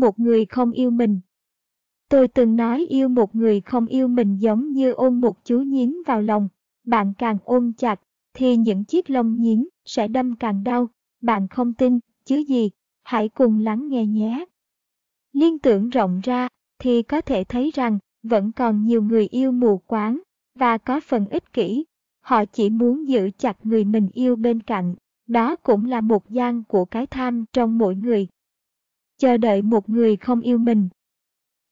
một người không yêu mình. Tôi từng nói yêu một người không yêu mình giống như ôm một chú nhím vào lòng. Bạn càng ôm chặt, thì những chiếc lông nhím sẽ đâm càng đau. Bạn không tin, chứ gì, hãy cùng lắng nghe nhé. Liên tưởng rộng ra, thì có thể thấy rằng vẫn còn nhiều người yêu mù quáng và có phần ích kỷ. Họ chỉ muốn giữ chặt người mình yêu bên cạnh. Đó cũng là một gian của cái tham trong mỗi người. Chờ đợi một người không yêu mình.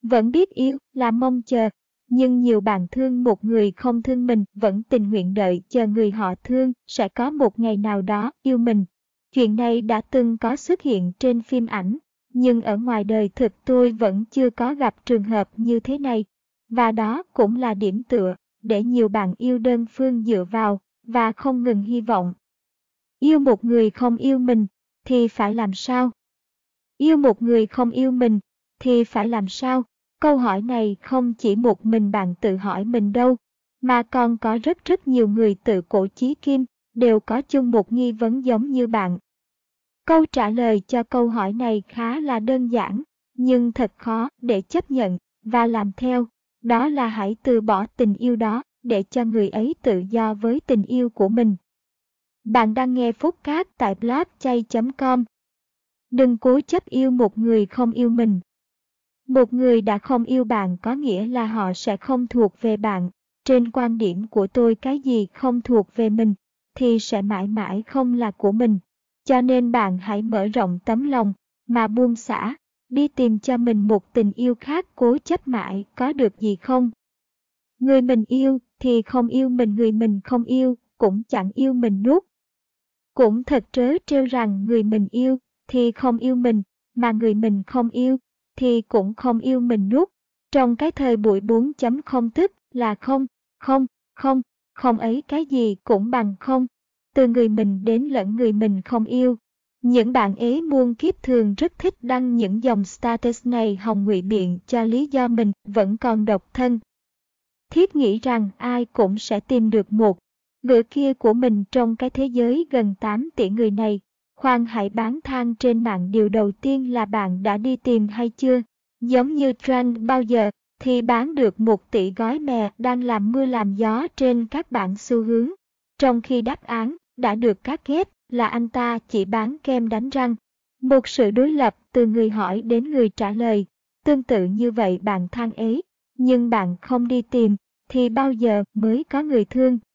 Vẫn biết yêu là mong chờ, nhưng nhiều bạn thương một người không thương mình vẫn tình nguyện đợi chờ người họ thương sẽ có một ngày nào đó yêu mình. Chuyện này đã từng có xuất hiện trên phim ảnh, nhưng ở ngoài đời thực tôi vẫn chưa có gặp trường hợp như thế này. Và đó cũng là điểm tựa để nhiều bạn yêu đơn phương dựa vào và không ngừng hy vọng. Yêu một người không yêu mình thì phải làm sao? Yêu một người không yêu mình thì phải làm sao? Câu hỏi này không chỉ một mình bạn tự hỏi mình đâu, mà còn có rất rất nhiều người tự cổ chí kim đều có chung một nghi vấn giống như bạn. Câu trả lời cho câu hỏi này khá là đơn giản, nhưng thật khó để chấp nhận và làm theo. Đó là hãy từ bỏ tình yêu đó để cho người ấy tự do với tình yêu của mình. Bạn đang nghe phút cát tại blogchay.com. Đừng cố chấp yêu một người không yêu mình. Một người đã không yêu bạn có nghĩa là họ sẽ không thuộc về bạn. Trên quan điểm của tôi cái gì không thuộc về mình, thì sẽ mãi mãi không là của mình. Cho nên bạn hãy mở rộng tấm lòng, mà buông xả, đi tìm cho mình một tình yêu khác cố chấp mãi có được gì không? Người mình yêu thì không yêu mình người mình không yêu, cũng chẳng yêu mình nuốt. Cũng thật trớ trêu rằng người mình yêu thì không yêu mình, mà người mình không yêu thì cũng không yêu mình nuốt. Trong cái thời buổi 4.0 tức là không, không, không, không ấy cái gì cũng bằng không. Từ người mình đến lẫn người mình không yêu. Những bạn ế muôn kiếp thường rất thích đăng những dòng status này hồng ngụy biện cho lý do mình vẫn còn độc thân. Thiếp nghĩ rằng ai cũng sẽ tìm được một nửa kia của mình trong cái thế giới gần 8 tỷ người này. Khoan hãy bán than trên mạng điều đầu tiên là bạn đã đi tìm hay chưa? Giống như trend bao giờ thì bán được một tỷ gói mè đang làm mưa làm gió trên các bản xu hướng. Trong khi đáp án đã được các ghép là anh ta chỉ bán kem đánh răng. Một sự đối lập từ người hỏi đến người trả lời. Tương tự như vậy bạn than ấy, nhưng bạn không đi tìm, thì bao giờ mới có người thương.